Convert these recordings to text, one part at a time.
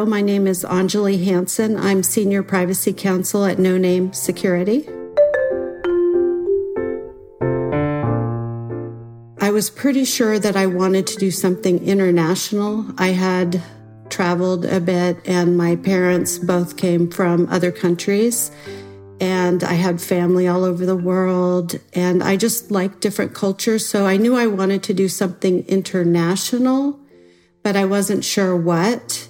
Hello, my name is Anjali Hansen. I'm Senior Privacy Counsel at No Name Security. I was pretty sure that I wanted to do something international. I had traveled a bit, and my parents both came from other countries. And I had family all over the world, and I just liked different cultures. So I knew I wanted to do something international, but I wasn't sure what.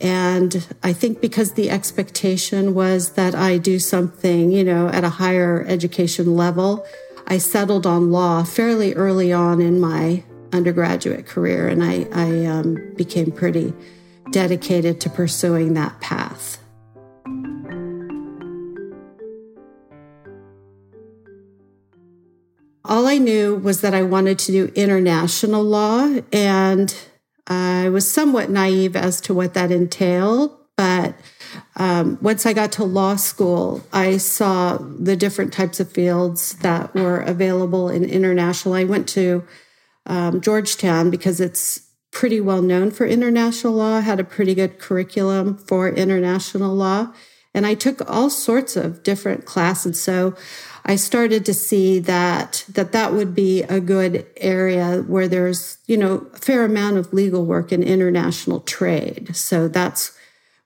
And I think because the expectation was that I do something, you know, at a higher education level, I settled on law fairly early on in my undergraduate career, and I, I um, became pretty dedicated to pursuing that path. All I knew was that I wanted to do international law, and I was somewhat naive as to what that entailed, but um, once I got to law school, I saw the different types of fields that were available in international. I went to um, Georgetown because it's pretty well known for international law, had a pretty good curriculum for international law. And I took all sorts of different classes. So I started to see that that that would be a good area where there's you know a fair amount of legal work in international trade. So that's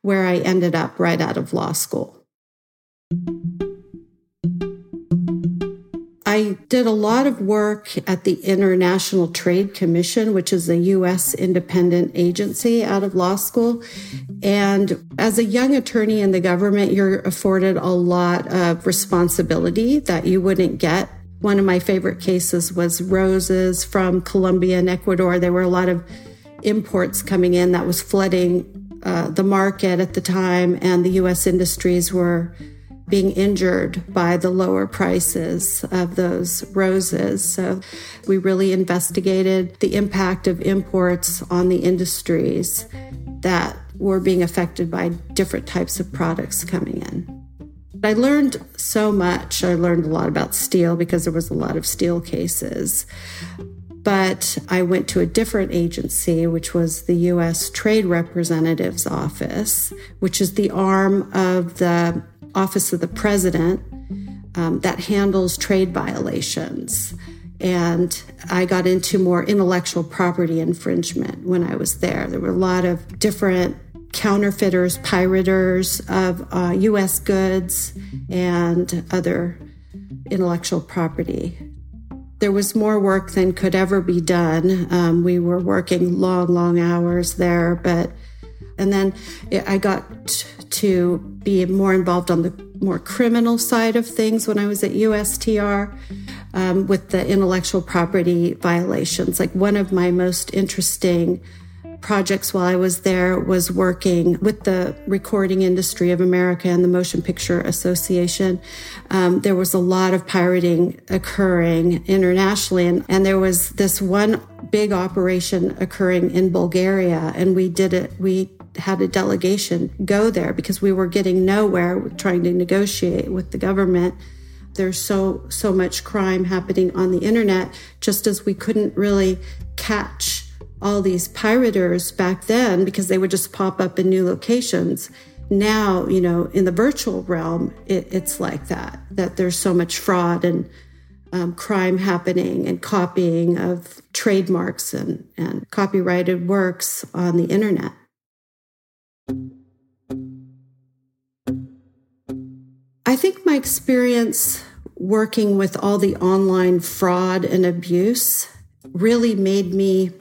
where I ended up right out of law school. I did a lot of work at the International Trade Commission, which is a U.S. independent agency out of law school. And as a young attorney in the government, you're afforded a lot of responsibility that you wouldn't get. One of my favorite cases was roses from Colombia and Ecuador. There were a lot of imports coming in that was flooding uh, the market at the time, and the U.S. industries were being injured by the lower prices of those roses. So we really investigated the impact of imports on the industries that were being affected by different types of products coming in. I learned so much. I learned a lot about steel because there was a lot of steel cases. But I went to a different agency, which was the U.S. Trade Representative's Office, which is the arm of the Office of the President um, that handles trade violations. And I got into more intellectual property infringement when I was there. There were a lot of different counterfeiters, pirators of uh, US goods and other intellectual property. There was more work than could ever be done. Um, we were working long, long hours there, but and then I got to be more involved on the more criminal side of things when I was at USTR um, with the intellectual property violations. Like one of my most interesting projects while I was there was working with the Recording Industry of America and the Motion Picture Association. Um, there was a lot of pirating occurring internationally, and, and there was this one big operation occurring in Bulgaria, and we did it. We had a delegation go there because we were getting nowhere trying to negotiate with the government. There's so so much crime happening on the internet just as we couldn't really catch all these pirators back then because they would just pop up in new locations. Now, you know, in the virtual realm, it, it's like that, that there's so much fraud and um, crime happening and copying of trademarks and, and copyrighted works on the internet. I think my experience working with all the online fraud and abuse really made me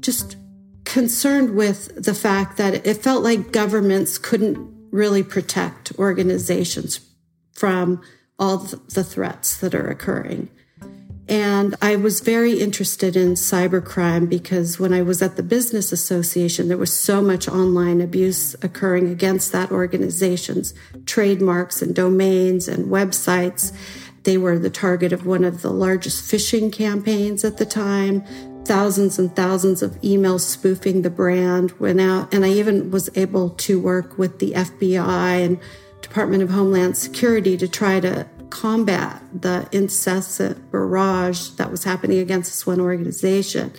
just concerned with the fact that it felt like governments couldn't really protect organizations from all the threats that are occurring. And I was very interested in cybercrime because when I was at the Business Association, there was so much online abuse occurring against that organization's trademarks and domains and websites. They were the target of one of the largest phishing campaigns at the time. Thousands and thousands of emails spoofing the brand went out. And I even was able to work with the FBI and Department of Homeland Security to try to combat the incessant barrage that was happening against this one organization.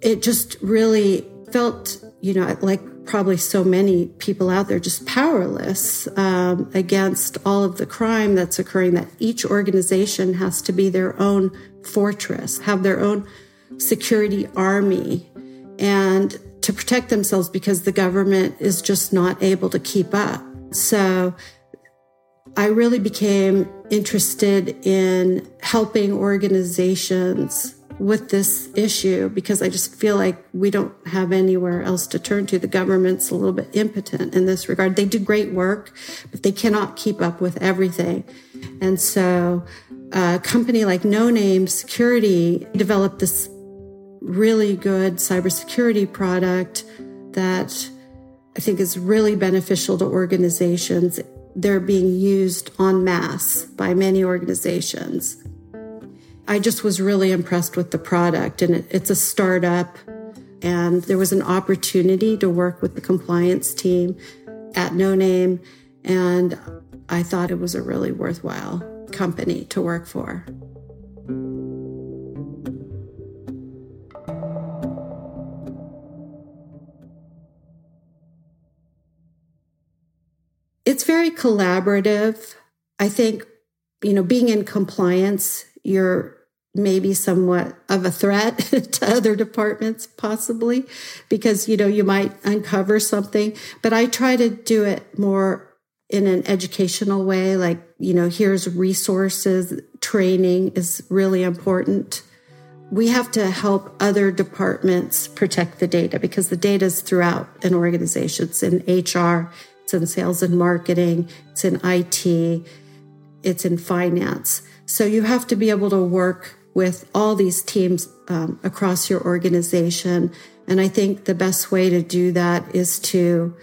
It just really felt, you know, like probably so many people out there just powerless um, against all of the crime that's occurring, that each organization has to be their own fortress, have their own security army, and to protect themselves because the government is just not able to keep up. So I really became interested in helping organizations with this issue because I just feel like we don't have anywhere else to turn to. The government's a little bit impotent in this regard. They do great work, but they cannot keep up with everything. And so a company like No Name Security developed this really good cybersecurity product that I think is really beneficial to organizations they're being used en masse by many organizations. I just was really impressed with the product, and it, it's a startup. And there was an opportunity to work with the compliance team at No Name, and I thought it was a really worthwhile company to work for. It's very collaborative. I think, you know, being in compliance, you're maybe somewhat of a threat to other departments, possibly, because, you know, you might uncover something. But I try to do it more in an educational way, like, you know, here's resources, training is really important. We have to help other departments protect the data because the data is throughout an organization. It's in HR, in sales and marketing, it's in IT, it's in finance. So you have to be able to work with all these teams um, across your organization. And I think the best way to do that is to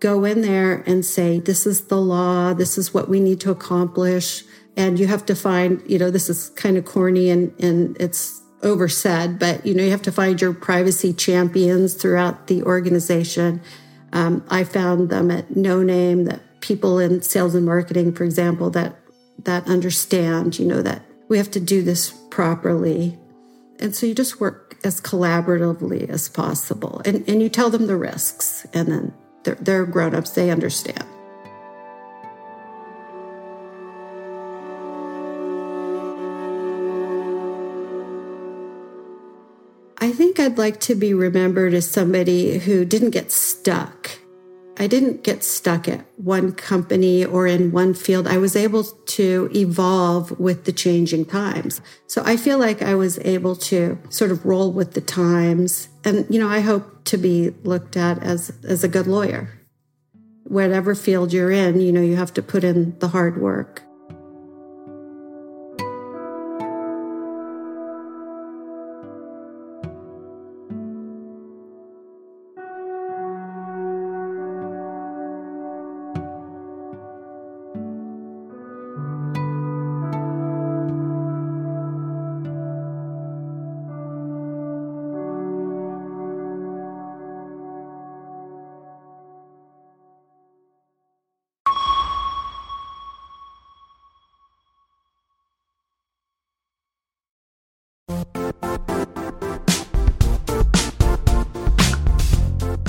go in there and say, this is the law, this is what we need to accomplish. And you have to find, you know, this is kind of corny and, and it's oversaid, but you know, you have to find your privacy champions throughout the organization um, I found them at No Name, that people in sales and marketing, for example, that that understand, you know, that we have to do this properly. And so you just work as collaboratively as possible. And, and you tell them the risks, and then they're, they're grown ups, they understand. I think I'd like to be remembered as somebody who didn't get stuck. I didn't get stuck at one company or in one field. I was able to evolve with the changing times. So I feel like I was able to sort of roll with the times. And, you know, I hope to be looked at as, as a good lawyer. Whatever field you're in, you know, you have to put in the hard work.